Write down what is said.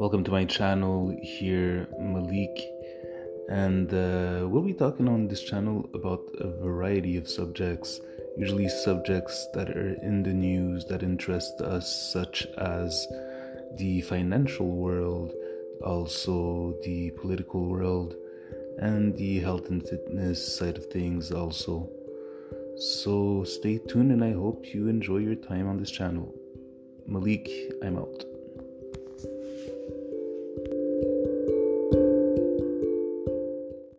Welcome to my channel here, Malik, and uh, we'll be talking on this channel about a variety of subjects, usually subjects that are in the news that interest us, such as the financial world, also the political world, and the health and fitness side of things, also. So stay tuned, and I hope you enjoy your time on this channel. Malik, I'm out.